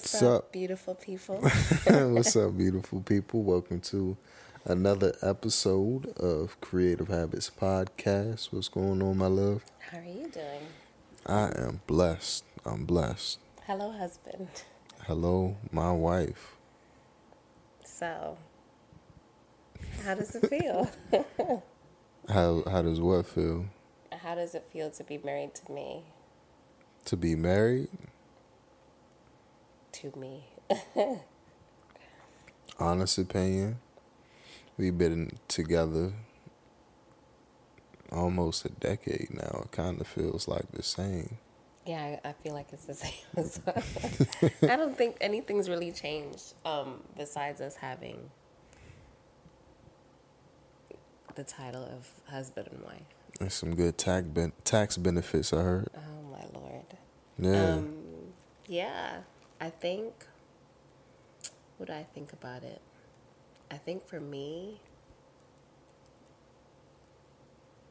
What's, What's up, beautiful people? What's up, beautiful people? Welcome to another episode of Creative Habits Podcast. What's going on, my love? How are you doing? I am blessed. I'm blessed. Hello, husband. Hello, my wife. So, how does it feel? How how does what feel? how does it feel to be married to me? To be married? To me. Honest opinion. We've been together almost a decade now. It kind of feels like the same. Yeah, I, I feel like it's the same as well. I don't think anything's really changed um, besides us having the title of husband and wife. There's some good tax ben- tax benefits I heard. Oh, my Lord. Yeah. Um, yeah, I think. What do I think about it? I think for me,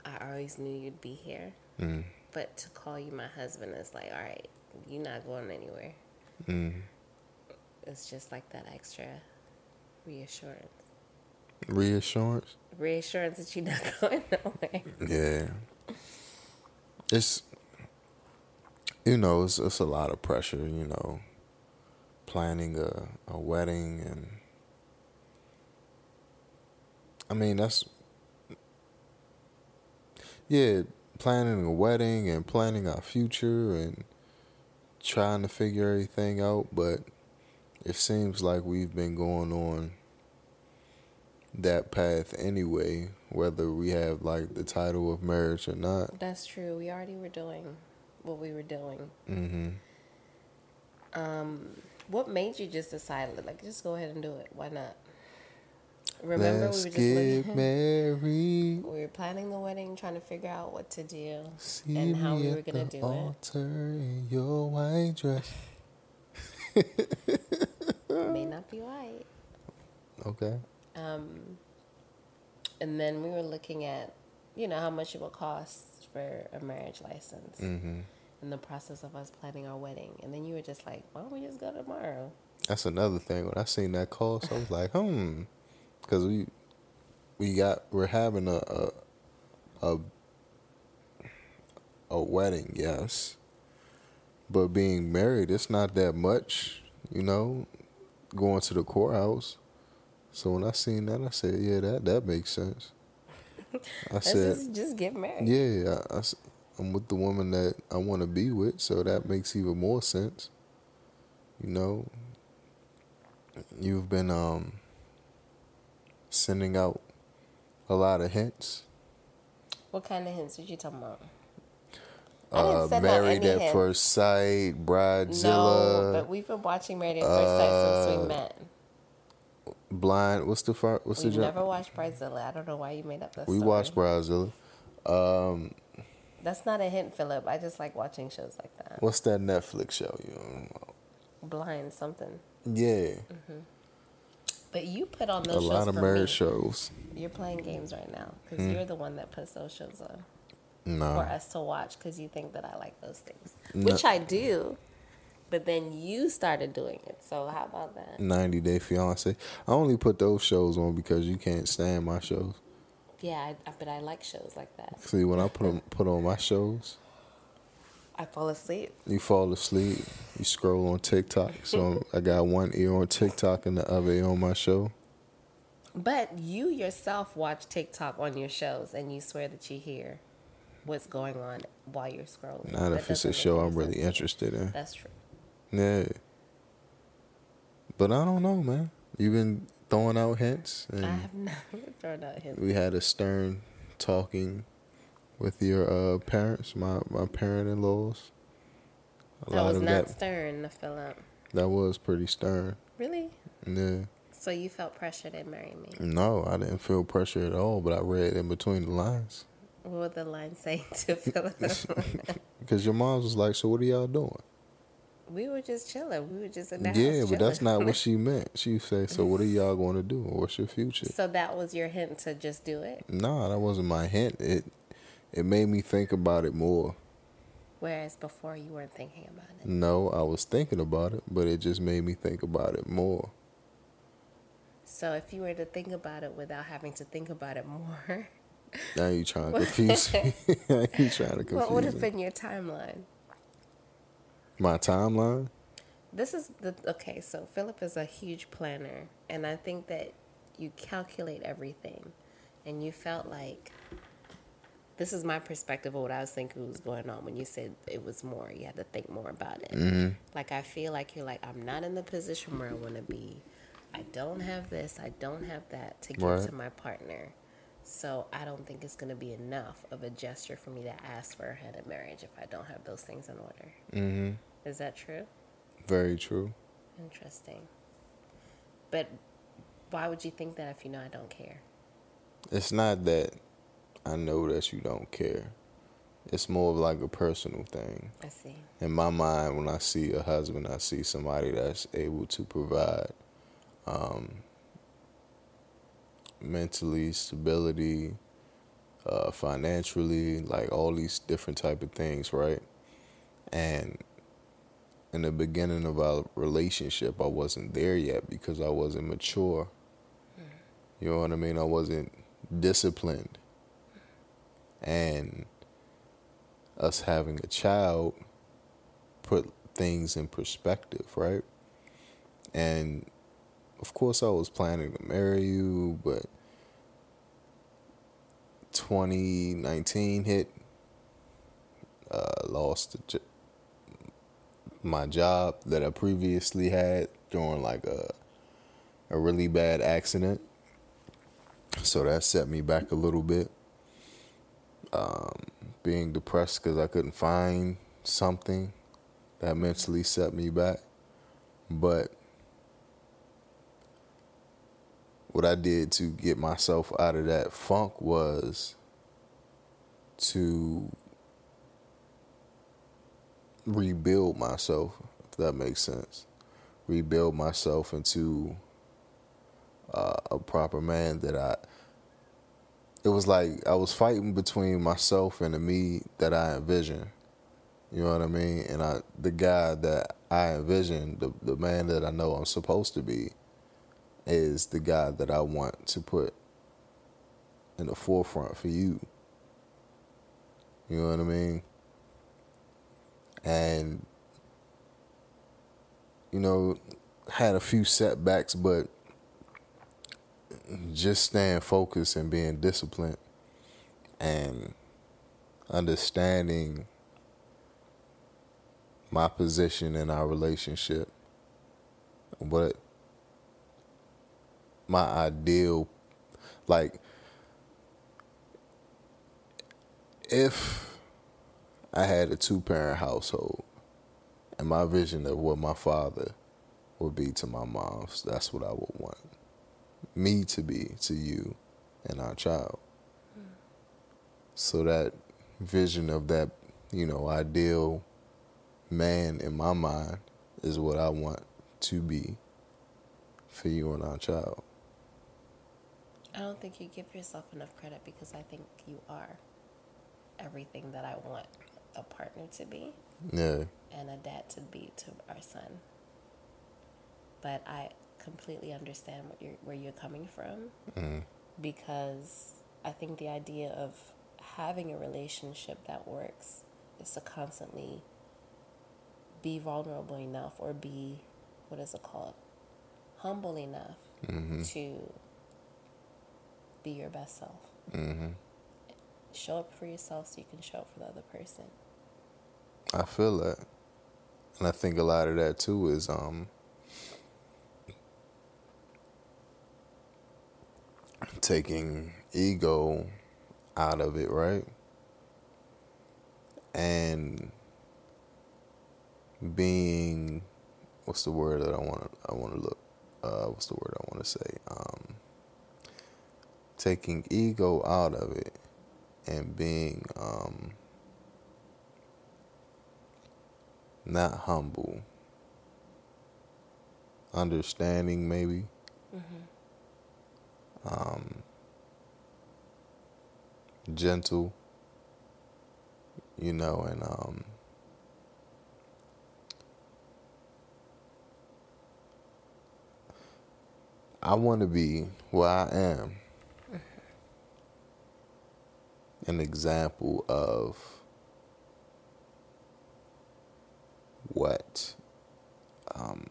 I always knew you'd be here. mm. But to call you my husband is like, all right, you're not going anywhere. Mm. It's just like that extra reassurance. Reassurance. Reassurance that you're not going nowhere. Yeah. It's you know, it's it's a lot of pressure, you know, planning a, a wedding and I mean that's yeah, planning a wedding and planning our future and trying to figure everything out, but it seems like we've been going on that path anyway, whether we have like the title of marriage or not. That's true. We already were doing what we were doing. Mm-hmm. Um, what made you just decide, like, just go ahead and do it? Why not? Remember, Let's we were just get looking. married. We were planning the wedding, trying to figure out what to do See and how we were gonna do it. altar in your white dress. May not be white. Okay. Um, and then we were looking at, you know, how much it would cost for a marriage license Mm-hmm. In the process of us planning our wedding. And then you were just like, why don't we just go tomorrow? That's another thing. When I seen that cost, I was like, hmm, because we we got we're having a a a, a wedding, yes, but being married, it's not that much, you know. Going to the courthouse. So when I seen that, I said, yeah, that that makes sense. I said, just, just get married. yeah, I, am with the woman that I want to be with, so that makes even more sense. You know, you've been um sending out a lot of hints. What kind of hints did you talking about? Uh, didn't send out married at hints. first sight, No, but we've been watching Married at First Sight since we uh, met. blind. What's the fir- what's We've the never job? watched Bridezilla. I don't know why you made up that We story. watched bridezilla. Um, That's not a hint, Philip. I just like watching shows like that. what's that Netflix show? You know? Blind something. yeah, But you put on those a shows lot of for marriage me. shows. You're playing games right now because Hmm. you're the one that puts those shows on No, for us to watch because you think that I like those things, No. which I do. But then you started doing it. So how about that? 90 Day Fiance. I only put those shows on because you can't stand my shows. Yeah, I, I, but I like shows like that. See, when I put 'em- put on my shows, I fall asleep. you fall asleep. You scroll on TikTok. So I got one ear on TikTok and the other ear on my show. But you yourself watch TikTok on your shows and you swear that you hear what's going on while you're scrolling. Not That if it's a show I'm really sense to me. interested in. That's true. Yeah. But I don't know, man. You've been throwing out hints, and I have never thrown out hints. we had a stern talking with your uh, parents, my my parent in laws. That was not that. stern, Philip. That was pretty stern. Really? Yeah. So you felt pressured to marry me? No, I didn't feel pressure at all, but I read in between the lines. What would the line say to Philip? Because your mom was like, "So what are y'all doing?" We were just chilling. We were just in the yeah, but that's not what she meant. She said, "So what are y'all going to do? What's your future?" So that was your hint to just do it. Nah, that wasn't my hint. It it made me think about it more. Whereas before you weren't thinking about it. No, I was thinking about it, but it just made me think about it more. So if you were to think about it without having to think about it more, Now you trying to confuse me. now you trying to confuse me. what would have been your timeline? My timeline? This is the okay. So Philip is a huge planner, and I think that you calculate everything, and you felt like this is my perspective of what I was thinking was going on when you said it was more. You had to think more about it. Like I feel like you're like I'm not in the position where I want to be. I don't have this. I don't have that to give Right. to my partner. So I don't think it's going to be enough of a gesture for me to ask for a hand in marriage if I don't have those things in order. Mm-hmm. Is that true? Very true. Interesting. But why would you think that if you know I don't care? It's not that I know that you don't care. It's more of like a personal thing. I see. In my mind, when I see a husband, I see somebody that's able to provide um, mentally stability, uh, financially, like all these different type of things, right? And in the beginning of our relationship, I wasn't there yet because I wasn't mature. You know what I mean? I wasn't disciplined. And us having a child put things in perspective, right? And of course, I was planning to marry you, but 2019 hit. Uh, lost the my job that I previously had during like a a really bad accident. So that set me back a little bit. Um, being depressed because I couldn't find something that mentally set me back. But what I did to get myself out of that funk was to rebuild myself, if that makes sense. Rebuild myself into uh, a proper man that I. It was like I was fighting between myself and the me that I envision. You know what I mean? And I, the guy that I envision, the the man that I know I'm supposed to be, is the guy that I want to put in the forefront for you. You know what I mean? And you know, had a few setbacks, but just staying focused and being disciplined and understanding my position in our relationship. What my ideal like if I had a two parent household and my vision of what my father would be to my mom's, that's what I would want me to be to you and our child. Hmm. So that vision of that, you know, ideal man in my mind is what I want to be for you and our child. I don't think you give yourself enough credit because I think you are everything that I want a partner to be Yeah. and a dad to be to our son. But I completely understand what you're, where you're coming from Mm. because I think the idea of having a relationship that works is to constantly be vulnerable enough or be what is it called humble enough Mm-hmm. to be your best self Mm-hmm. show up for yourself so you can show up for the other person I feel that. And I think a lot of that too is um taking ego out of it, right? And being what's the word that I want to I want to look uh what's the word I want to say um taking ego out of it and being um not humble. Understanding maybe. Um gentle you know and um I want to be where I am. An example of what um,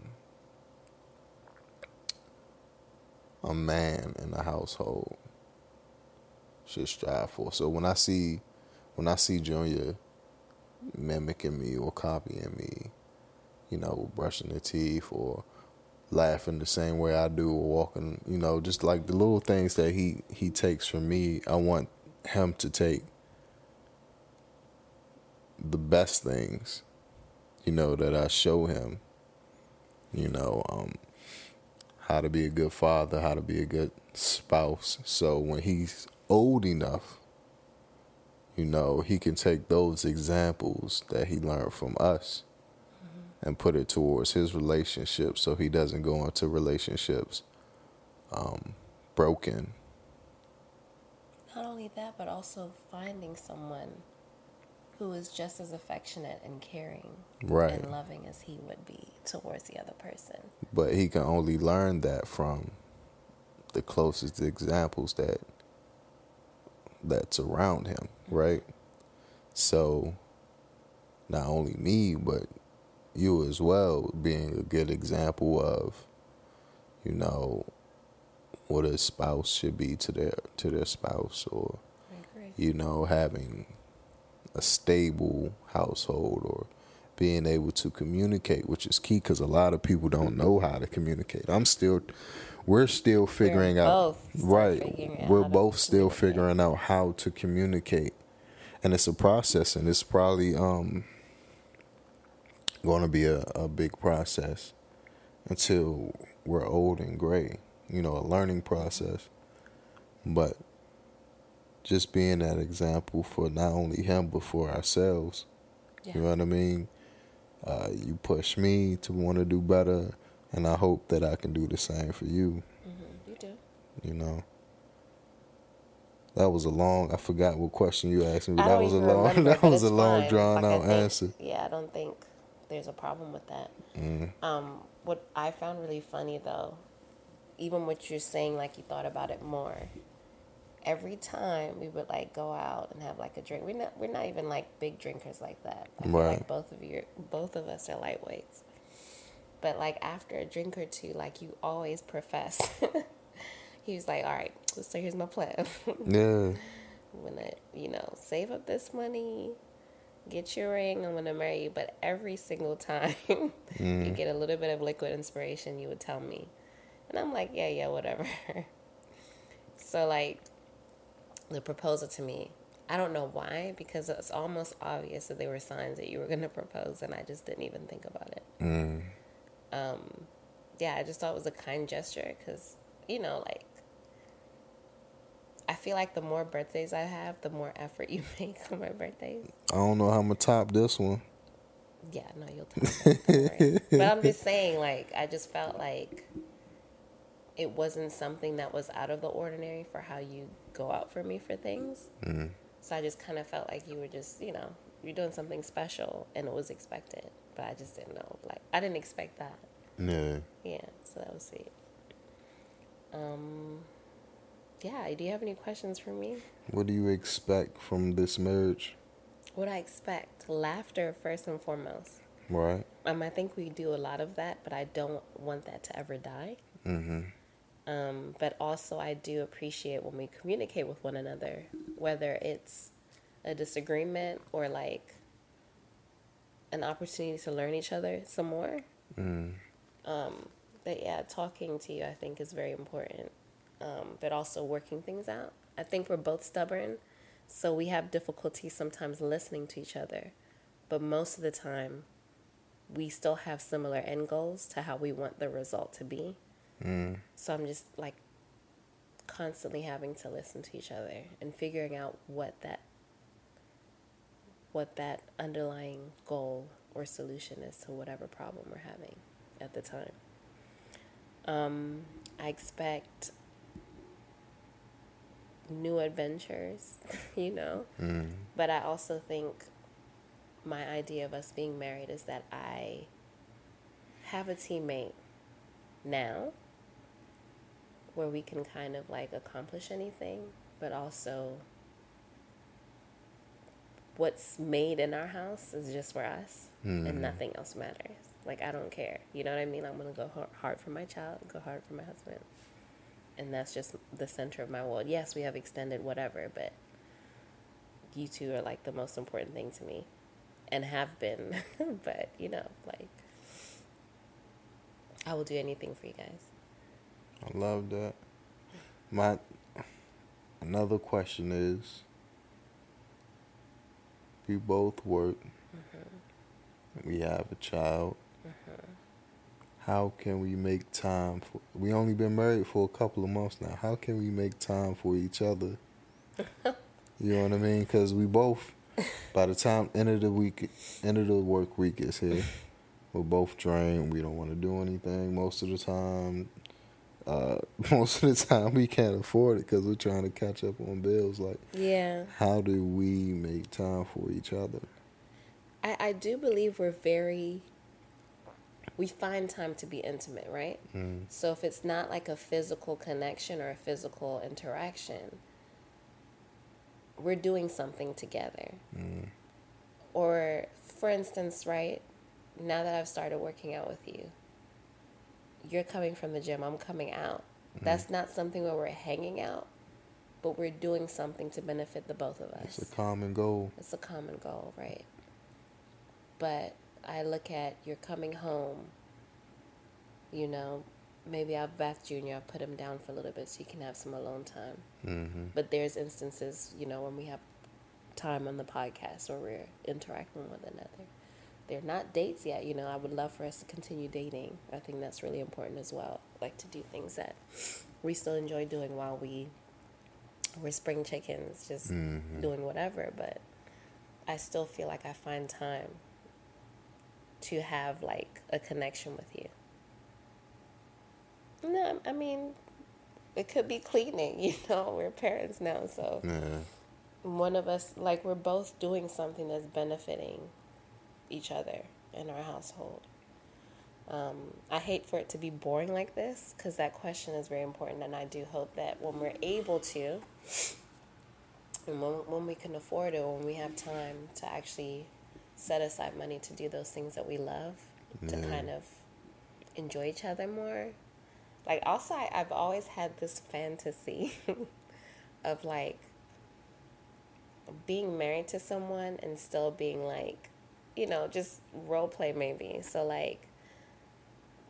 a man in a household should strive for. So when I see when I see Junior mimicking me or copying me, you know, brushing their teeth or laughing the same way I do or walking, you know, just like the little things that he he takes from me, I want him to take the best things, you know, that I show him, you know, um, how to be a good father, how to be a good spouse. So when he's old enough, you know, he can take those examples that he learned from us and put it towards his relationship so he doesn't go into relationships um, broken. Not only that, but also finding someone who is just as affectionate and caring Right. and loving as he would be towards the other person. But he can only learn that from the closest examples that that's around him, mm-hmm. right? So not only me, but you as well being a good example of, you know, what a spouse should be to their to their spouse or you know, having a stable household or being able to communicate, which is key because a lot of people don't know how to communicate. I'm still, we're still figuring out, both still right? figuring we're to both still figuring out how to communicate, and it's a process, and it's probably um going to be a, a big process until we're old and gray. You know, a learning process, but just being that example for not only him but for ourselves. Yeah. You know what I mean? Uh, you push me to want to do better, and I hope that I can do the same for you. hmm You do. You know. That was a long. I forgot what question you asked me. But that was a long. remember, that was a long, fine. drawn Like, out think- answer. Yeah, I don't think there's a problem with that. Mm. Um, what I found really funny though, even what you're saying, like you thought about it more. Every time we would like go out and have like a drink, we're not we're not even like big drinkers like that. I Right. like both of you, both of us are lightweights. But like after a drink or two, like you always profess. he was like, "All right, so here's my plan. Yeah. I'm gonna, you know, save up this money, get your ring, I'm gonna marry you. But every single time you mm. get a little bit of liquid inspiration, you would tell me. And I'm like, yeah, yeah, whatever. so, like, the proposal to me, I don't know why, because it's almost obvious that there were signs that you were gonna propose, and I just didn't even think about it. Mm. Um, yeah, I just thought it was a kind gesture, because, you know, like, I feel like the more birthdays I have, the more effort you make on my birthdays. I don't know how I'm gonna top this one. Yeah, no, you'll tell me. But I'm just saying, like, I just felt like it wasn't something that was out of the ordinary for how you go out for me for things. Mm. So I just kind of felt like you were just, you know, you're doing something special and it was expected. But I just didn't know. Like, I didn't expect that. Yeah. Yeah, so that was sweet. Um, yeah, do you have any questions for me? What do you expect from this marriage? What I expect? Laughter, first and foremost. Right. Um, I think we do a lot of that, but I don't want that to ever die. Mm-hmm. Um, but also, I do appreciate when we communicate with one another, whether it's a disagreement or like an opportunity to learn each other some more. Mm. Um, but yeah, talking to you, I think, is very important. Um, but also working things out. I think we're both stubborn, so we have difficulty sometimes listening to each other. But most of the time, we still have similar end goals to how we want the result to be. Mm. So I'm just like constantly having to listen to each other and figuring out what that what that underlying goal or solution is to whatever problem we're having at the time. Um, I expect new adventures, you know, Mm. but I also think my idea of us being married is that I have a teammate now where we can kind of like accomplish anything, but also what's made in our house is just for us Mm. and nothing else matters. Like, I don't care. You know what I mean? I'm going to go hard for my child, go hard for my husband. And that's just the center of my world. Yes, we have extended whatever, but you two are like the most important thing to me and have been. but, you know, like, I will do anything for you guys. I love that. My another question is we both work. Mm-hmm. We have a child. Mm-hmm. How can we make time for we only been married for a couple of months now. How can we make time for each other? you know what I mean? Cuz we both by the time end of the week end of the work week is here, we're both drained. We don't want to do anything most of the time uh, most of the time we can't afford it because we're trying to catch up on bills. Like, Yeah. how do we make time for each other? I, I do believe we're very we find time to be intimate, right? Mm. So if it's not like a physical connection or a physical interaction, we're doing something together. Mm. Or for instance, right, now that I've started working out with you, you're coming from the gym, I'm coming out. That's not something where we're hanging out, but we're doing something to benefit the both of us. It's a common goal. It's a common goal, right? But I look at you're coming home, you know, maybe I've bathed Junior, I've put him down for a little bit so he can have some alone time. hmm But there's instances, you know, when we have time on the podcast or we're interacting with another. They're not dates yet, you know. I would love for us to continue dating. I think that's really important as well. Like to do things that we still enjoy doing while we we're spring chickens, just Mhm. doing whatever. But I still feel like I find time to have like a connection with you. No, I mean, it could be cleaning. You know, we're parents now, so Yeah. one of us like we're both doing something that's benefiting each other in our household. Um, I hate for it to be boring like this because that question is very important, and I do hope that when we're able to, and when, when we can afford it, when we have time to actually set aside money to do those things that we love, to kind of enjoy each other more. Like also, I, I've always had this fantasy of like being married to someone and still being like, you know, just role play maybe. So like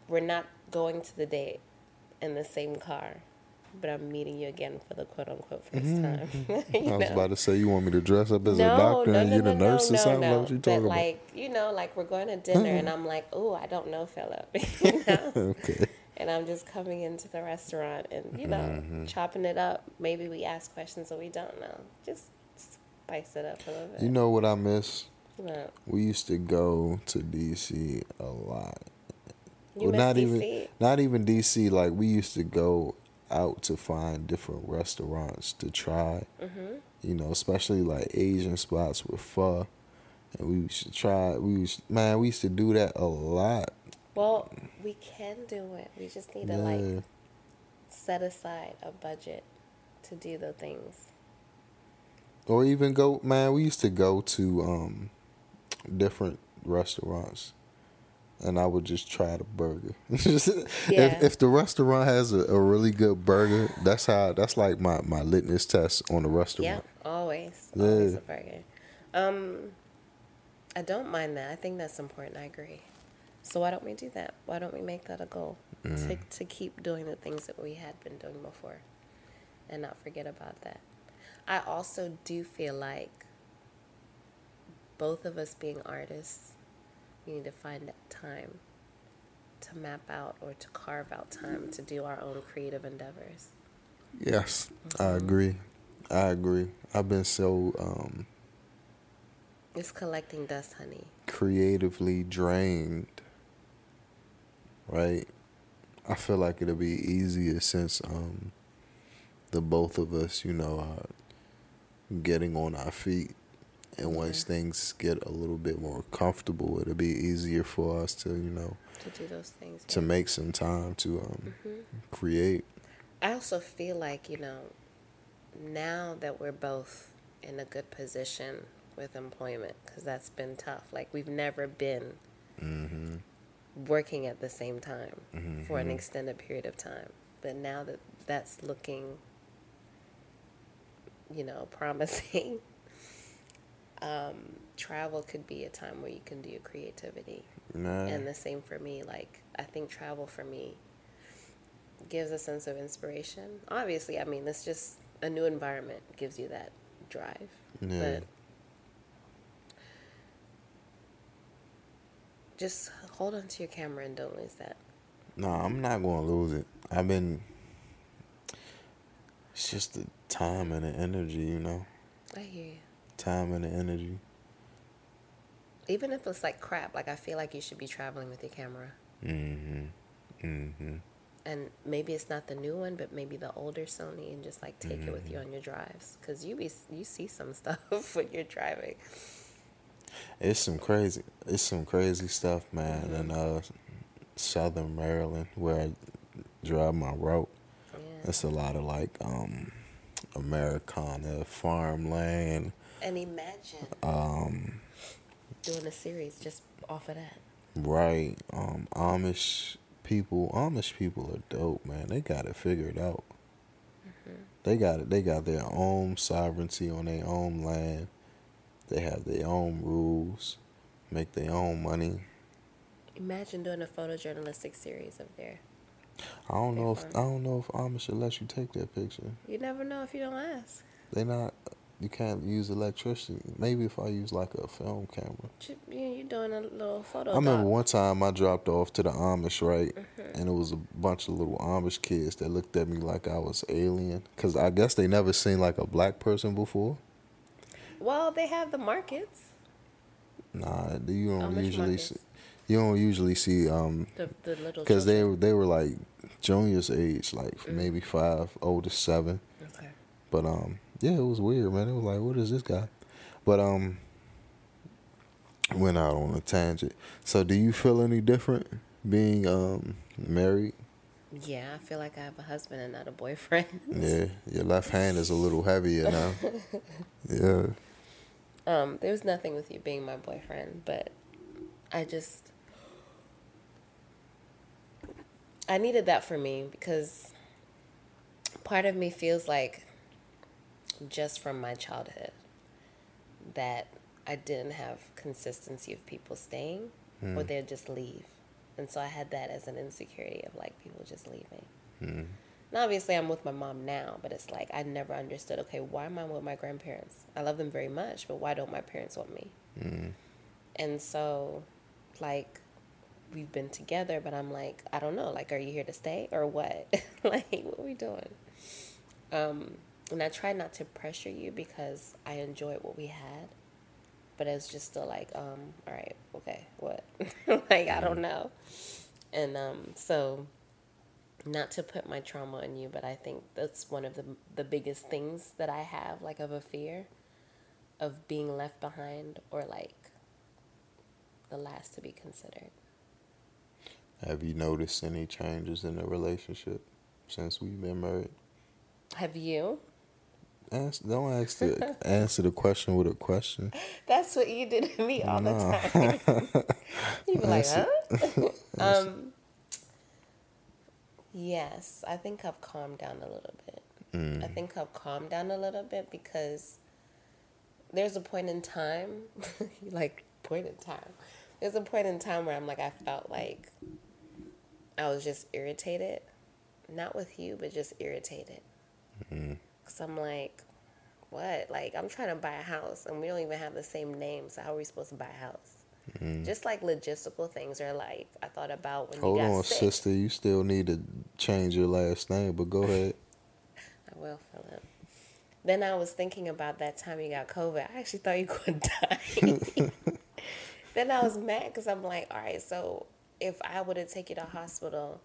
we're not going to the date in the same car, but I'm meeting you again for the quote unquote 1st time. you Mm-hmm. I was know? about to say you want me to dress up as no, a doctor no, and no, you're the nurse or something. No, Like, what you but talking like, you know, like we're going to dinner and I'm like, oh, I don't know Philip. you know? about? okay. and I'm just coming into the restaurant and, you know, Mm-hmm. chopping it up. Maybe we ask questions that we don't know. Just spice it up a little bit. You know what I miss? Well, We used to go to DC a lot. you miss not DC? even not even DC. Like we used to go out to find different restaurants to try. Mm-hmm. You know, especially like Asian spots with pho. And we used to try. We used, man, we used to do that a lot. Well, we can do it. We just need to Yeah. like set aside a budget to do the things. Or even go, man. We used to go to um, different restaurants, and I would just try the burger. Just- Yeah. If if the restaurant has a, a really good burger, that's how that's like my my litmus test on the restaurant. Yeah, always, Yeah. always a burger. Um, I don't mind that. I think that's important. I agree. So why don't we do that? Why don't we make that a goal to to keep doing the things that we had been doing before, and not forget about that. I also do feel like both of us being artists, we need to find time to map out or to carve out time to do our own creative endeavors. Yes, I agree. I agree. I've been so um, It's collecting dust, honey. creatively drained, right? I feel like it'll be easier since um, the both of us, you know, are getting on our feet. And once Yeah. things get a little bit more comfortable, it'll be easier for us to, you know, To do those things. to yeah. make some time to um, Mhm. create. I also feel like, you know, now that we're both in a good position with employment, because that's been tough. Like, we've never been hmm working at the same time for an Mhm. extended period of time. But now that that's looking, you know, promising, um, travel could be a time where you can do your creativity. And the same for me. Like, I think travel for me gives a sense of inspiration. Obviously, I mean, it's just a new environment gives you that drive. Yeah. But just hold on to your camera and don't lose that. No, I'm not going to lose it. I've been. It's just the time and the energy, you know? I hear you. Time and the energy. Even if it's like crap, like I feel like you should be traveling with your camera. hmm hmm And maybe it's not the new one, but maybe the older Sony, and just like take it with Mm-hmm. you on your drives, because you be you see some stuff when you're driving. It's some crazy. It's some crazy stuff, man. In uh, Southern Maryland, where I drive my route, Yeah. it's a lot of like um, Americana farmland. And imagine Um, doing a series just off of that. right. Um, Amish people. Amish people are dope, man. They got it figured out. They got it. They got their own sovereignty on their own land. They have their own rules. Make their own money. Imagine doing a photojournalistic series of there. I don't know if fun. I don't know if Amish will let you take that picture. You never know if you don't ask. They not. You can't use electricity. Maybe if I use like a film camera. You- You're doing a little photo. I remember doc. one time I dropped off to the Amish, right? Mm-hmm. And it was a bunch of little Amish kids that looked at me like I was alien. Cause I guess they never seen like a black person before. Well, they have the markets. Nah, you don't Amish usually markets. see. You don't usually see um The the little. because they were they were like juniors age, like Mm. maybe five, oldest seven. Okay. But um, yeah, it was weird, man. It was like, what is this guy? But um, went out on a tangent. So, do you feel any different being um married? Yeah, I feel like I have a husband and not a boyfriend. Yeah, your left hand is a little heavier now. yeah, Um, there was nothing with you being my boyfriend, but I just I needed that for me because part of me feels like just from my childhood that I didn't have consistency of people staying or they'd just leave. And so I had that as an insecurity of like people just leaving. Mm. And obviously, I'm with my mom now, but it's like I never understood. Okay, why am I with my grandparents? I love them very much, but why don't my parents want me? Mm. And so, like, we've been together, but I'm like, I don't know. Like, are you here to stay or what? like, what are we doing? Um, and I try not to pressure you because I enjoyed what we had, but it's just still like, um, all right, okay, what? like, I don't know. And um, so, not to put my trauma on you, but I think that's one of the the biggest things that I have, like of a fear of being left behind or like the last to be considered. have you noticed any changes in the relationship since we've been married? Have you? Ask, don't ask the answer the question with a question. That's what you did to me all No. the time. you be like, huh? um, yes, I think I've calmed down a little bit. Mm. I think I've calmed down a little bit because there's a point in time, like point in time. There's a point in time where I'm like, I felt like I was just irritated, not with you, but just irritated. Mm. Cause I'm like, what? Like I'm trying to buy a house and we don't even have the same name. So how are we supposed to buy a house? Mm-hmm. Just like logistical things are like I thought about when Hold you got on, sick. sister. You still need to change your last name, but go ahead. I will, Philip. Then I was thinking about that time you got COVID. I actually thought you were going to die. then I was mad because I'm like, all right, so if I would have taken you to hospital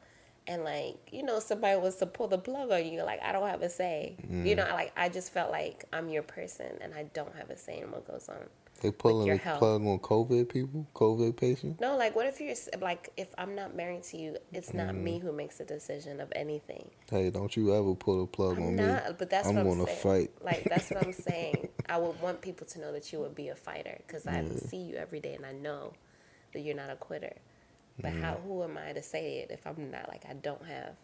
and like, you know, somebody was to pull the plug on you, like, I don't have a say. You mm. know, like, I just felt like I'm your person and I don't have a say in what goes on. They pulling the health. plug on COVID people, COVID patients. No, like, what if you're like, if I'm not married to you, it's not mm. me who makes the decision of anything. Hey, don't you ever pull the plug I'm on not, me? but that's I'm what I'm gonna saying. fight. Like that's what I'm saying. I would want people to know that you would be a fighter because I see you every day and I know that you're not a quitter. But how? Mm-hmm. Who am I to say it if I'm not like I don't have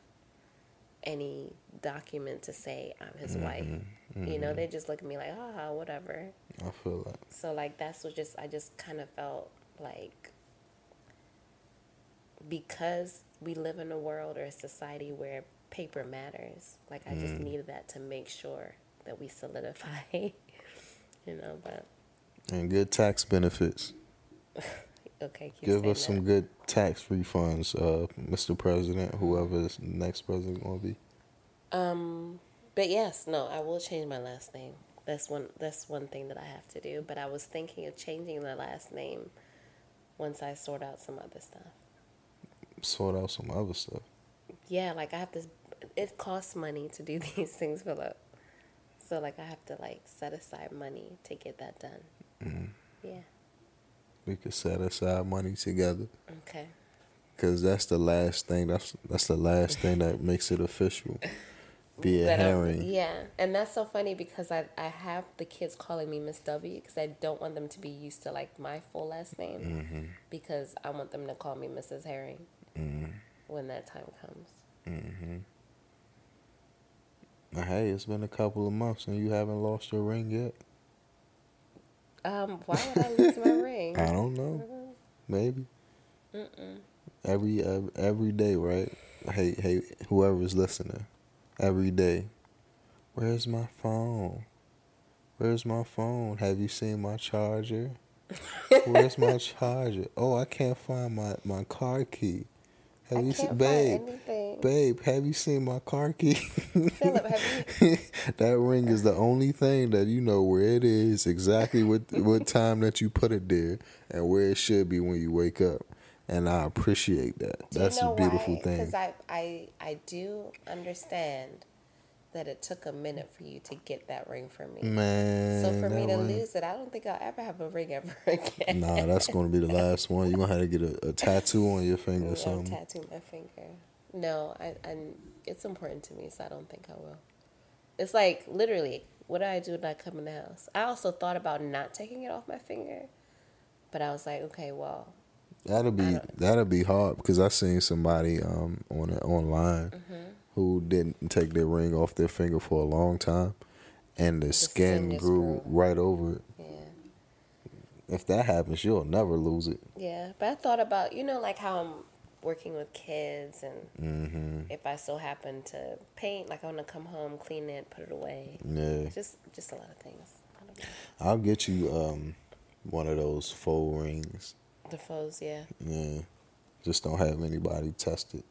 any document to say I'm his mm-hmm. wife? You know, they just look at me like, ah, whatever. I feel like So like that's what just I just kind of felt like because we live in a world or a society where paper matters. Like I just mm. needed that to make sure that we solidify. you know, but and good tax benefits. okay, keep Give us some that. good tax refunds, uh, Mr. President, whoever the next president gonna be. Um, but yes, no, I will change my last name. That's one. That's one thing that I have to do. But I was thinking of changing the last name once I sort out some other stuff. Sort out some other stuff. Yeah, like I have to. It costs money to do these things, Philip. So like I have to like set aside money to get that done. Yeah. We could set aside money together, Okay. cause that's the last thing. That's that's the last thing that makes it official. Be a um, herring. yeah, and that's so funny because I I have the kids calling me Miss W because I don't want them to be used to like my full last name Mm-hmm. because I want them to call me Mrs. Herring mm-hmm. when that time comes. Mm-hmm. Now, hey, it's been a couple of months and you haven't lost your ring yet. Um, why would I lose my ring? I don't know. Maybe. Every ev- every day, right? Hey, hey, whoever's listening, every day. Where's my phone? Where's my phone? Have you seen my charger? Where's my charger? Oh, I can't find my my car key. Have I you seen, babe? Babe, have you seen my car key? Philip, have you? that ring is the only thing that you know where it is, exactly what what time that you put it there, and where it should be when you wake up. And I appreciate that. Do That's you know a beautiful why? thing. Because I, I, I do understand that it took a minute for you to get that ring for me. Man, so for me to ring- lose it, I don't think I'll ever have a ring ever again. Nah, that's going to be the last one. You're going to have to get a, a tattoo on your finger or something. tattoo my finger. No, I, I, it's important to me, so I don't think I will. It's like literally, what do I do when I come in the house? I also thought about not taking it off my finger, but I was like, okay, well, That'll be that'll be hard because I seen somebody um on online Mm-hmm. Who didn't take their ring off their finger for a long time, and the, skin, skin grew grew. right over it. yeah. If that happens, you'll never lose it. Yeah, but I thought about you know like how I'm working with kids, and Mm-hmm. if I so happen to paint, like I want to come home, clean it, put it away. Yeah, Just just a lot of things. I don't know. I'll get you um one of those faux rings. The faux, yeah. Yeah, just don't have anybody test it.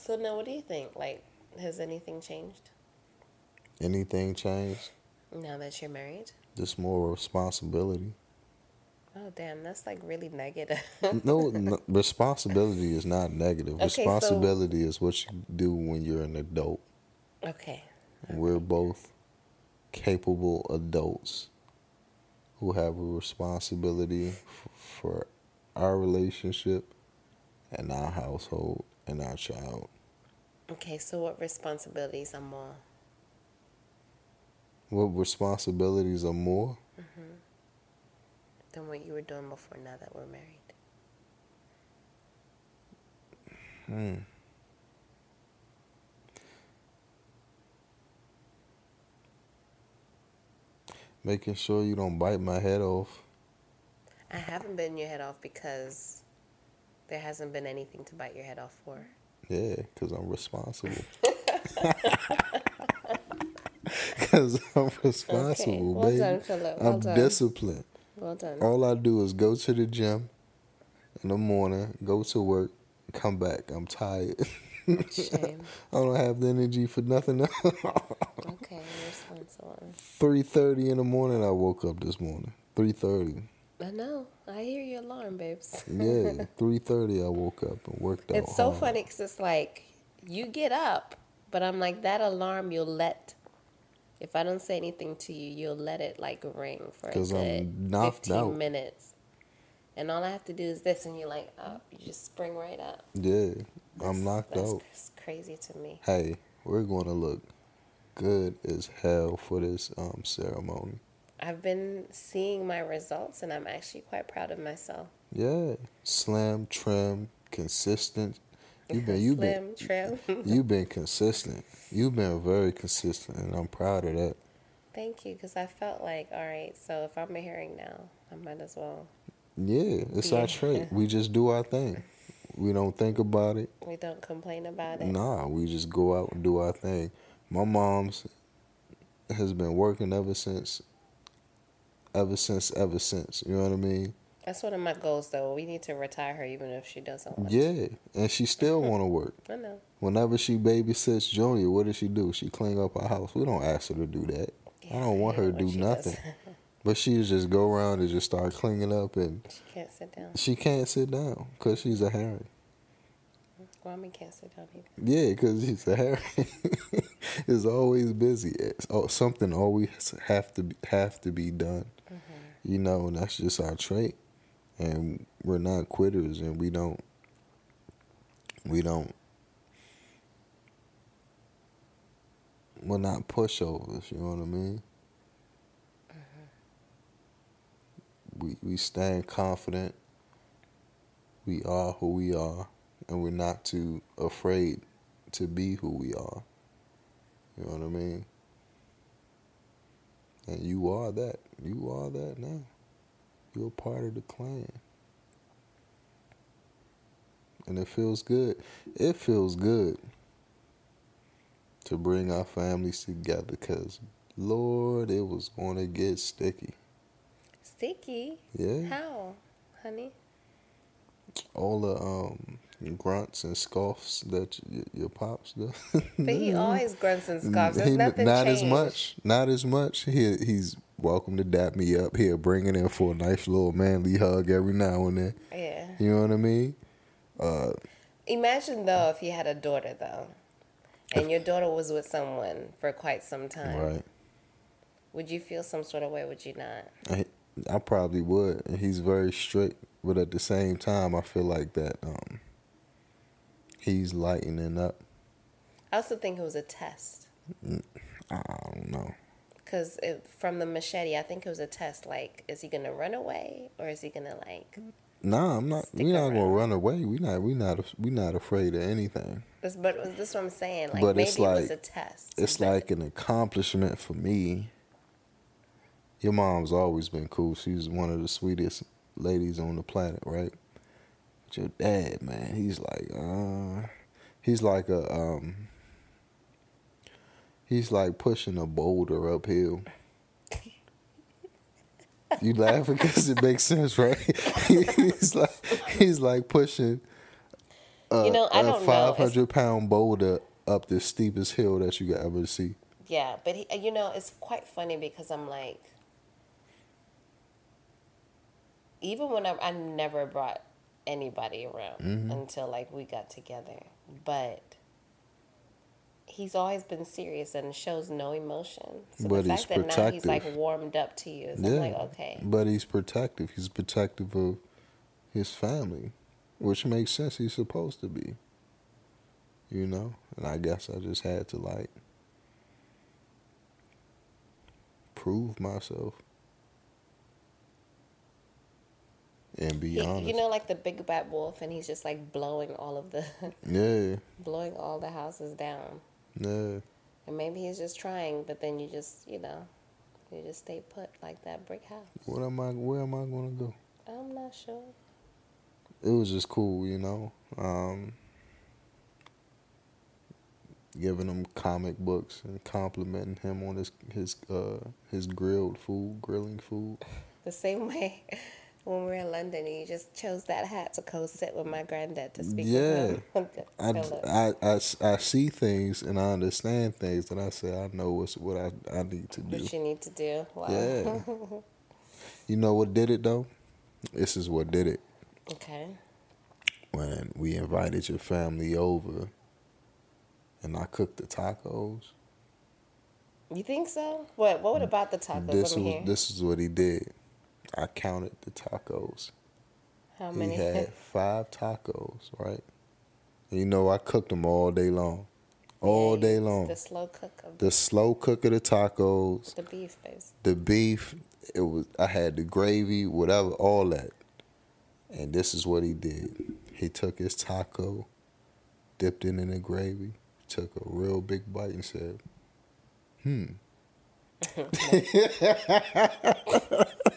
So now, what do you think? Like, has anything changed Anything changed? now that you're married? Just more responsibility. Oh damn, that's like really negative. no, no, responsibility is not negative. Okay, so- responsibility is what you do when you're an adult. okay. We're both capable adults who have a responsibility f- for our relationship and our household and our child. Okay, so what responsibilities are more? What responsibilities are more? Mhm. Than what you were doing before now that we're married? Hmm. Making sure you don't bite my head off. I haven't bitten your head off because there hasn't been anything to bite your head off for. Yeah, because I'm responsible. Because I'm responsible, well baby. done, Philip. Well I'm done. disciplined. Well done. All I do is go to the gym in the morning, go to work, come back. I'm tired. Shame. I don't have the energy for nothing else. Okay, responsible. Three thirty in the morning. I woke up this morning. Three thirty. I know. I hear your alarm, babes. Yeah, three thirty. I woke up and worked out. It's so hard. funny because it's like you get up, but I'm like that alarm. You'll let if I don't say anything to you, you'll let it like ring for a I'm good fifteen out. minutes, and all I have to do is this, and you're like up. You just spring right up. Yeah, That's- I'm knocked that's out. c- crazy to me. Hey, we're gonna look good as hell for this um ceremony. I've been seeing my results, and I'm actually quite proud of myself. Yeah, slim, trim, consistent. You've been you've been trim. you've been consistent. You've been very consistent, and I'm proud of that. Thank you, because I felt like, all right, so if I'm hearing now, I might as well. Yeah, it's our trait. We just do our thing. We don't think about it. We don't complain about it. Nah, we just go out and do our thing. My mom's has been working ever since, ever since, ever since. You know what I mean? That's one of my goals, though. We need to retire her, even if she doesn't want. Yeah, and she still mm-hmm. want to work. I know. Whenever she babysits Junior, what does she do? She clean up our house. We don't ask her to do that. I don't want her to do nothing. But she just go around and just start cleaning up, and she can't sit down. she can't sit down because she's a Harry. Mommy can't sit down either. Yeah, because she's a Harry. is always busy. It's, oh, something always have to be, have to be done. You know, and that's just our trait. And we're not quitters, and we don't. We don't. We're not pushovers. You know what I mean? Mm-hmm. We we stand confident. We are who we are, and we're not too afraid to be who we are. You know what I mean? And you are that. You are that now. You're part of the clan. And it feels good. It feels good to bring our families together because, Lord, it was going to get sticky. Sticky. Yeah. How, honey? All the um, grunts and scoffs that y- your pops do. But he always grunts and scoffs. There's He- nothing not as much. Not as much. He he's welcome to dap me up. here, bringing bring in for a nice little manly hug every now and then. Yeah. You know what I mean? Uh, Imagine though if you had a daughter though, and your daughter was with someone for quite some time. right. Would you feel some sort of way? Would you not? I, I probably would. And he's very strict, but at the same time, I feel like that um, he's lightening up. I also think it was a test. I don't know. Because from the machete, I think it was a test. Like, is he gonna run away or is he gonna like? Nah, I'm not. We're not gonna run away. We not. We not. We not afraid of anything. This, but this is what I'm saying. Like But maybe it's it was like- a test. It's but- like an accomplishment for me. Your mom's always been cool. She's one of the sweetest ladies on the planet, right? But your dad, man, he's like, uh, he's like a, um, he's like pushing a boulder uphill. You laughing because it makes sense, right? he's like, he's like pushing a, You know, a. It's- 500 pound boulder up the steepest hill that you could ever see. Yeah, but he, you know, it's quite funny because I'm like, even when I, I never brought anybody around Mm-hmm. until like we got together, but he's always been serious and shows no emotion. So But the he's fact that now he's like warmed up to you, Yeah. I'm like, okay, But he's protective. He's protective of his family, which makes sense. He's supposed to be. You know? And I guess I just had to, like, prove myself. And be He- honest. you know, like the big bad wolf, and he's just like blowing all of the, yeah, blowing all the houses down. Yeah. And maybe he's just trying, but then you just, you know, you just stay put like that brick house. What am I? Where am I gonna go? I'm not sure. it was just cool, you know. Um, giving him comic books and complimenting him on his his uh his grilled food, grilling food. The same way when we were in London, you just chose that hat to co sit with my granddad to speak Yeah. I, I, I, I see things and I understand things, and I say I know what's what I, I need to do. what you need to do. Wow. Yeah. You know what did it though? This is what did it. Okay. When we invited your family over, and I cooked the tacos. You think so? What What about the tacos? This was this is what he did. I counted the tacos. How many? He had five tacos, right? You know I cooked them all day long, all day long. The slow cook of The slow cook of the tacos, the beef is. the beef. It was I had the gravy, whatever, all that. And this is what he did. He took his taco, dipped it in the gravy, took a real big bite, and said, "Hmm."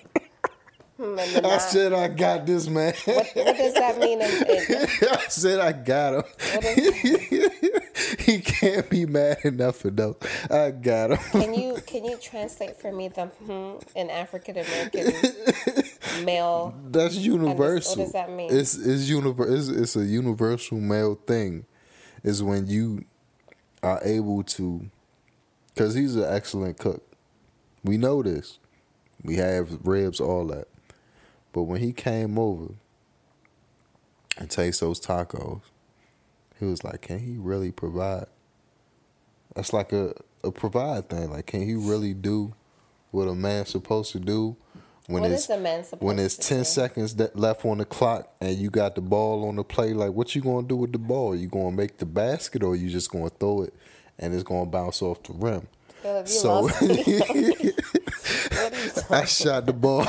I said, "I got this, man." what, what does that mean? In, in, I said, "I got him." is, he can't be mad enough enough. I got him. can you can you translate for me the hmm in African American male? That's universal. What does that mean? It's it's univer- it's, it's a universal male thing. Is when you are able to, because he's an excellent cook. We know this. We have ribs, all that. But when he came over and taste those tacos, he was like, "Can he really provide?" That's like a a provide thing. Like, can he really do what a man's supposed to do when What it's is a man supposed when it's 10 do? seconds left on the clock and you got the ball on the play like what you gonna do with the ball you gonna make the basket or you just gonna throw it and it's gonna bounce off the rim So lost me. what are you talking i shot the ball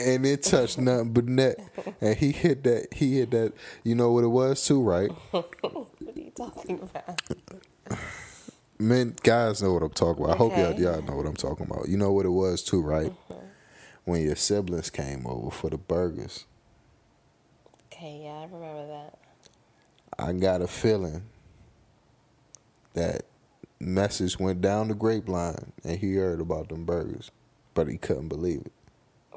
and it touched nothing but net. And he hit that he hit that you know what it was too right? What are you talking about? men guys know what i'm talking about. I hope y'all, y'all know what i'm talking about. You know what it was too right? Mm-hmm. When your siblings came over for the burgers. Okay, yeah, I remember that. I got a feeling that message went down the grapevine and he heard about them burgers, but he couldn't believe it.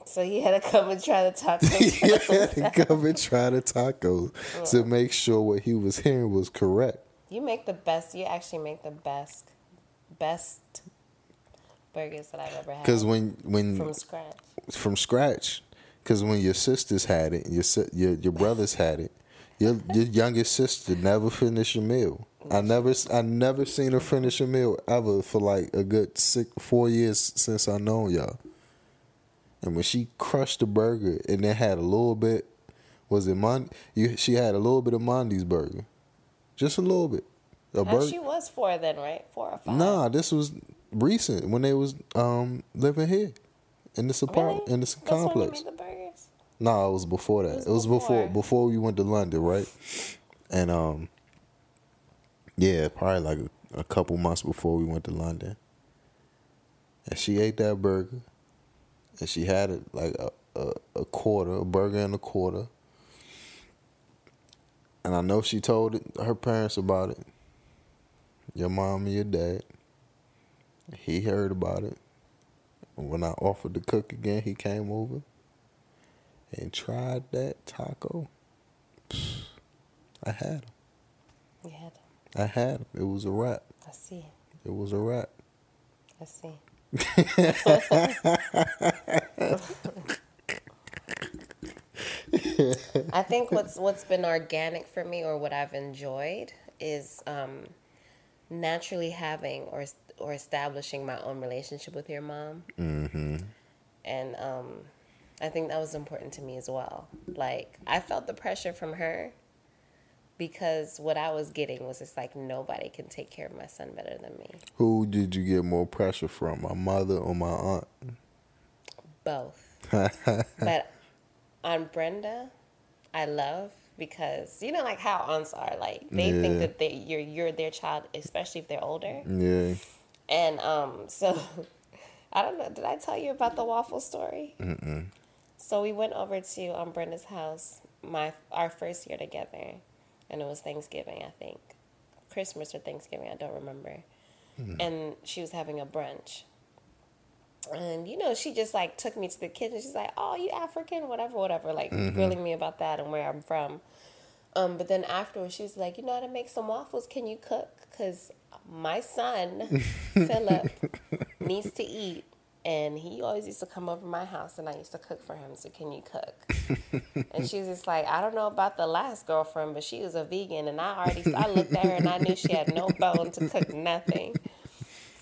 So he had to come and try talk to he had to come and try the tacos to make sure what he was hearing was correct. You make the best. You actually make the best, best burgers that I've ever had. Because when when from scratch. from scratch, because when your sisters had it, your your your brothers had it, your your youngest sister never finished a meal. I never I never seen her finish a meal ever for like a good six four years since I known y'all. And when she crushed the burger and then had a little bit, was it Mon? You she had a little bit of Mondi's burger, just a little bit. A burger. she was four then, right? Four or five. Nah, this was recent when they was um living here in this really? apartment in this That's when you complex. made the burgers. No, it was before that. was It was, before. before. before we went to London, right? And um, yeah, probably like a, a couple months before we went to London. And she ate that burger, and she had it like a, a a quarter, a burger and a quarter. And I know she told it, her parents about it. Your mom and your dad. He heard about it. When I offered to cook again, he came over and tried that taco. I had him. You had. I had him. It was a wrap. I see. It was a wrap. I see. I think what's what's been organic for me, or what I've enjoyed, is um, naturally having or or establishing my own relationship with your mom. Mm-hmm. And um, I think that was important to me as well. Like I felt the pressure from her because what I was getting was just like nobody can take care of my son better than me. Who did you get more pressure from, my mother or my aunt? both. but on Brenda, I love because you know like how aunts are like they think that they you're you're their child, especially if they're older. Yeah. And um, so I don't know. Did I tell you about the waffle story? Mm-mm. So we went over to um, Brenda's house my our first year together, and it was Thanksgiving, I think, Christmas or Thanksgiving, I don't remember. And she was having a brunch, And you know, she just like took me to the kitchen. She's like, "Oh, you African, whatever, whatever," like grilling me about that and where I'm from. Um, but then afterwards, she's like, "You know how to make some waffles? Can you cook? Because my son Philip needs to eat, and he always used to come over my house, and I used to cook for him. So can you cook?" and she was just like, "I don't know about the last girlfriend, but she was a vegan, and I already I looked at her and I knew she had no bone to cook nothing."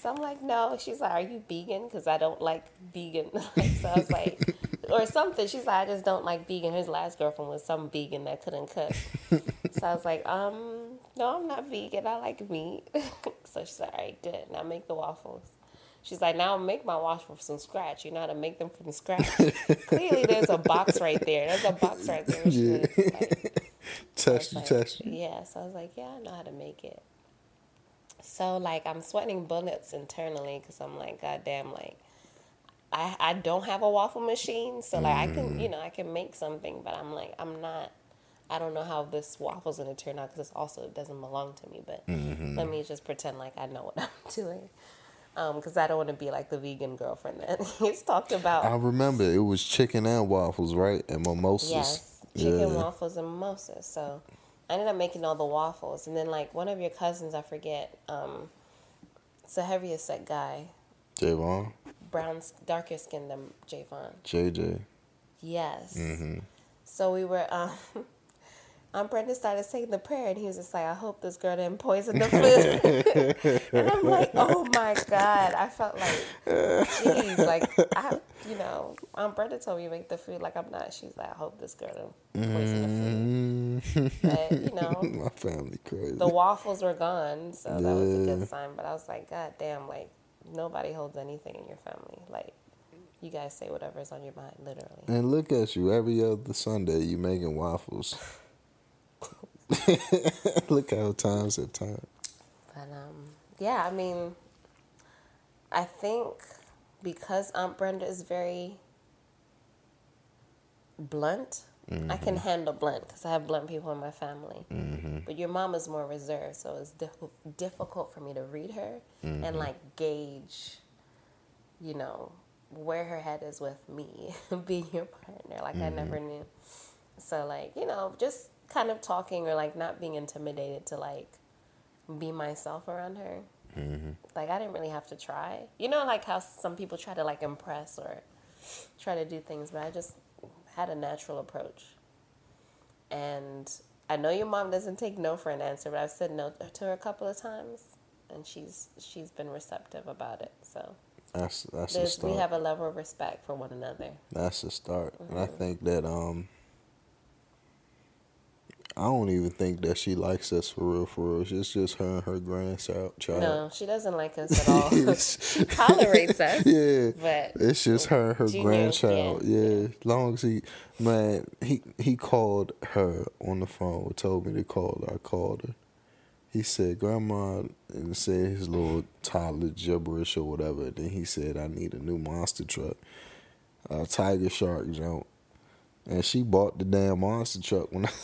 So I'm like, no. She's like, are you vegan? Because I don't like vegan. so I was like, or something. She's like, I just don't like vegan. His last girlfriend was some vegan that couldn't cook. so I was like, um, no, I'm not vegan. I like meat. so she's like, all right, good. Now make the waffles. She's like, now make my waffles from scratch. You know how to make them from scratch. Clearly, there's a box right there. There's a box right there. Yeah. like, Test you, like, test you. Yeah, so I was like, yeah, I know how to make it. So like I'm sweating bullets internally because I'm like, God damn, like I I don't have a waffle machine, so like I can you mm. know I can make something, but I'm like I'm not. I don't know how this waffle's gonna turn out because also it doesn't belong to me. But mm-hmm. let me just pretend like I know what I'm doing, because I don't want to be like the vegan girlfriend that he's talked about. I remember it was chicken and waffles, right? And mimosas. Yes, chicken yeah. waffles and mimosas. So I ended up making all the waffles, and then like one of your cousins, I forget, um, it's a heavier set guy, Javon, brown, darker skin than Javon. JJ. Yes. Mm-hmm. So we were. Um, Aunt Brenda started saying the prayer, and he was just like, "I hope this girl didn't poison the food." and I'm like, "Oh my god!" I felt like, "Jeez!" Like I, you know, Aunt Brenda told me to make the food. Like I'm not. She's like, "I hope this girl didn't poison the food." Mm-hmm. But you know, My family crazy. the waffles were gone, so that was a Yeah. good sign. But I was like, God damn, like nobody holds anything in your family. Like you guys say whatever's on your mind, literally. and look at you. Every other Sunday, you making waffles. look how times have turned. But um, yeah, I mean, I think because Aunt Brenda is very blunt, I can mm-hmm. handle blunt because I have blunt people in my family. Mm-hmm. But your mom is more reserved, so it's diff- difficult for me to read her and mm-hmm. like gauge, you know, where her head is with me being your partner. Like I never knew. So like you know, just kind of talking or like not being intimidated to like be myself around her. Like I didn't really have to try. You know, like how some people try to like impress or try to do things, but I just had a natural approach. And I know your mom doesn't take no for an answer, but I've said no to her a couple of times, and she's she's been receptive about it. So That's that's there's, start. we have a level of respect for one another. That's the start. And I Mm-hmm. think that um I don't even think that she likes us for real for real. It's just her and her grandchild. No, she doesn't like us at all. she tolerates us, yeah. but It's just her and her Junior, grandchild. yeah. Yeah. As long as he man, he he called her on the phone, told me to call her. I called her. He said, Grandma and said his little toddler gibberish or whatever. Then he said, I need a new monster truck. A tiger shark jump. And she bought the damn monster truck when I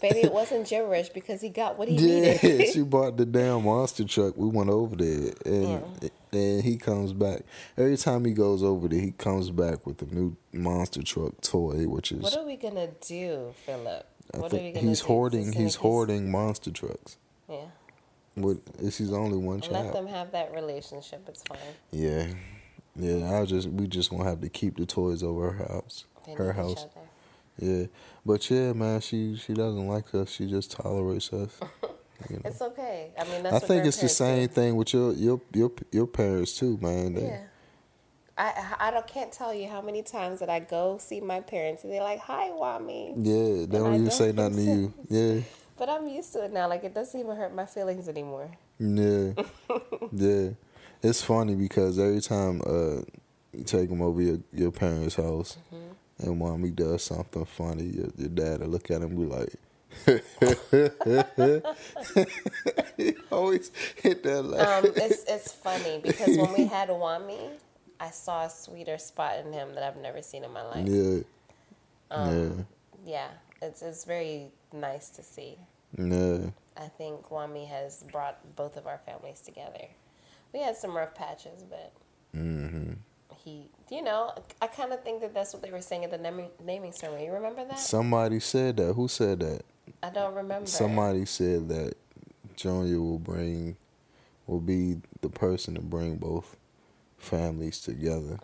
baby, it wasn't gibberish because he got what he Yeah, needed. she bought the damn monster truck. We went over there, and and he comes back. Every time he goes over there, he comes back with a new monster truck toy, which is what are we gonna do, Philip? I What are we think he's do? hoarding. He's hoarding monster trucks. Yeah, With it's his only one let them have that relationship. It's fine. Yeah, yeah. I just we just gonna have to keep the toys over her house, They her house. Yeah, but yeah, man, she she doesn't like us. She just tolerates us. You know. It's okay. I mean, that's. I think it's the same do. thing with your your your your parents too, man. They, Yeah. I, I don't can't tell you how many times that I go see my parents and they're like, "Hi, Wami," Yeah, they don't even say nothing to you. Yeah, but I'm used to it now. Like it doesn't even hurt my feelings anymore. yeah, yeah. It's funny because every time uh, you take them over your, your parents' house Mm-hmm. And mommy does something funny, your, your dad will look at him and be like, he always hit that laugh. Um, it's it's funny because when we had Wami, I saw a sweeter spot in him that I've never seen in my life. yeah, Um, Yeah, it's it's very nice to see. yeah, yeah. I think Wami has brought both of our families together. We had some rough patches, but hmm he, you know, I kind of think that that's what they were saying at the naming, naming ceremony. You remember that? Somebody said that. Who said that? I don't remember. Somebody said that Junior will bring, will be the person to bring both families together.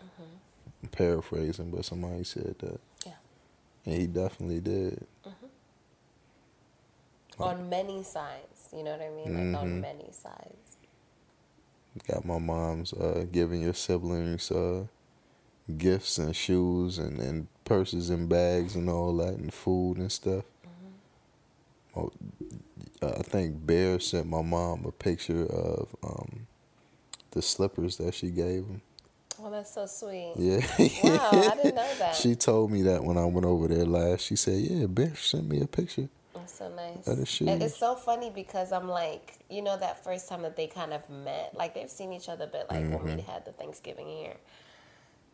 I'm paraphrasing, but somebody said that. Yeah. And he definitely did. on many sides. You know what I mean? Like Mm-hmm. on many sides. Got my mom's uh, giving your siblings uh, gifts and shoes and, and purses and bags and all that and food and stuff. Oh, uh, I think Bear sent my mom a picture of um, the slippers that she gave him. Well, that's so sweet. Yeah. Wow, I didn't know that. She told me that when I went over there last. She said, "Yeah, Bear sent me a picture." So nice. That is. And it's so funny because I'm like, you know, that first time that they kind of met, like they've seen each other, but like when Mm-hmm. we had the Thanksgiving here,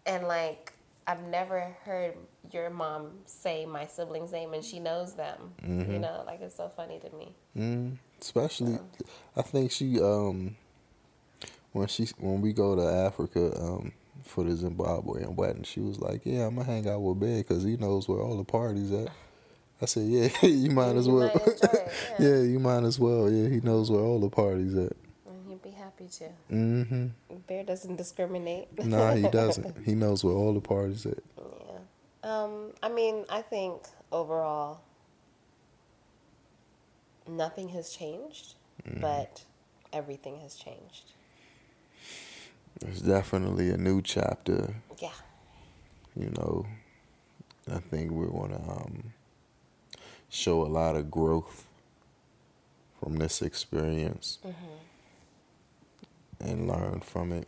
and like I've never heard your mom say my sibling's name, and she knows them. Mm-hmm. You know, like it's so funny to me. Mm, especially, I think she um when she when we go to Africa um for the Zimbabwean wedding, she was like, "Yeah, I'm gonna hang out with Bear because he knows where all the parties at." I said, "Yeah, you might as You well. might it, yeah. yeah, you might as well. Yeah, he knows where all the parties at." And he'd be happy to. Mm-hmm. Bear doesn't discriminate. Nah, he doesn't. he knows where all the parties at. Yeah. Um, I mean, I think overall nothing has changed, but everything has changed. There's definitely a new chapter Yeah. you know, I think we want to um, show a lot of growth from this experience and learn from it.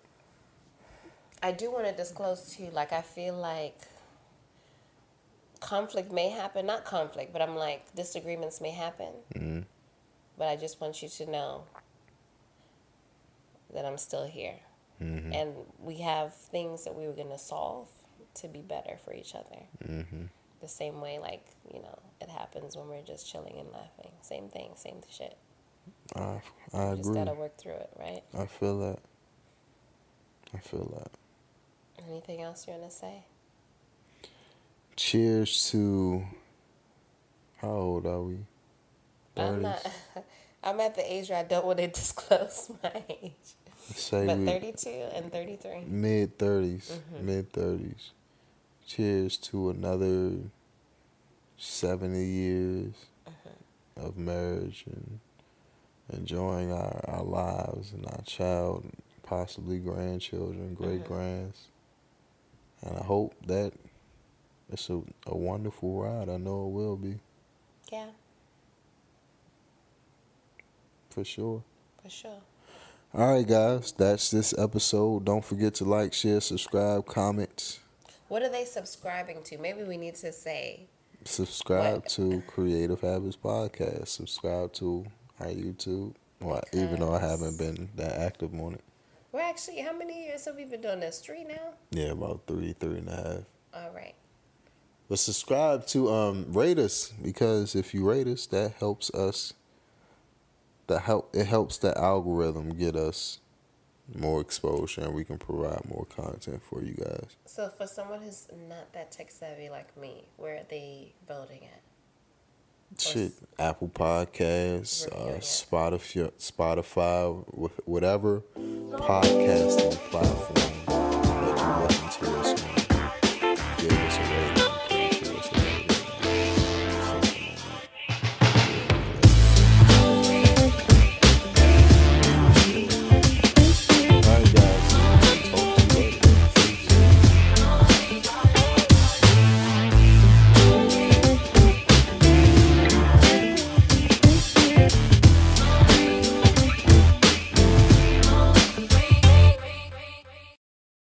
I do want to disclose to you, like I feel like conflict may happen, not conflict, but I'm like disagreements may happen. Mhm. But I just want you to know that I'm still here. Mhm. And we have things that we were going to solve to be better for each other. Mhm. The same way, like, you know, it happens when we're just chilling and laughing. Same thing, same shit. I I Just agree. got to work through it, right? I feel that. I feel that. Anything else you want to say? Cheers to. How old are we? I'm not. I'm at the age where I don't want to disclose my age. Say But 32 and 33. mid 30s, Mm-hmm. mid 30s. Cheers to another 70 years Mm-hmm. of marriage and enjoying our, our lives and our child, possibly grandchildren, great Mm-hmm. grands. And I hope that it's a, a wonderful ride. I know it will be, Yeah, for sure. for sure. All right, guys, that's this episode. Don't forget to like, share, subscribe, comment. What are they subscribing to? Maybe we need to say. Subscribe What? to Creative Habits Podcast. Subscribe to our YouTube. Well, even though I haven't been that active on it. Well, actually, how many years have we been doing this? Three now? Yeah, about three, three and a half. All right. But subscribe to um rate us because if you rate us, that helps us. That help it helps the algorithm get us more exposure and we can provide more content for you guys. So for someone who's not that tech savvy like me, where are they voting at? Shit, Apple Podcasts, uh, Spotify, Spotify, whatever podcasting platform that you listen to us.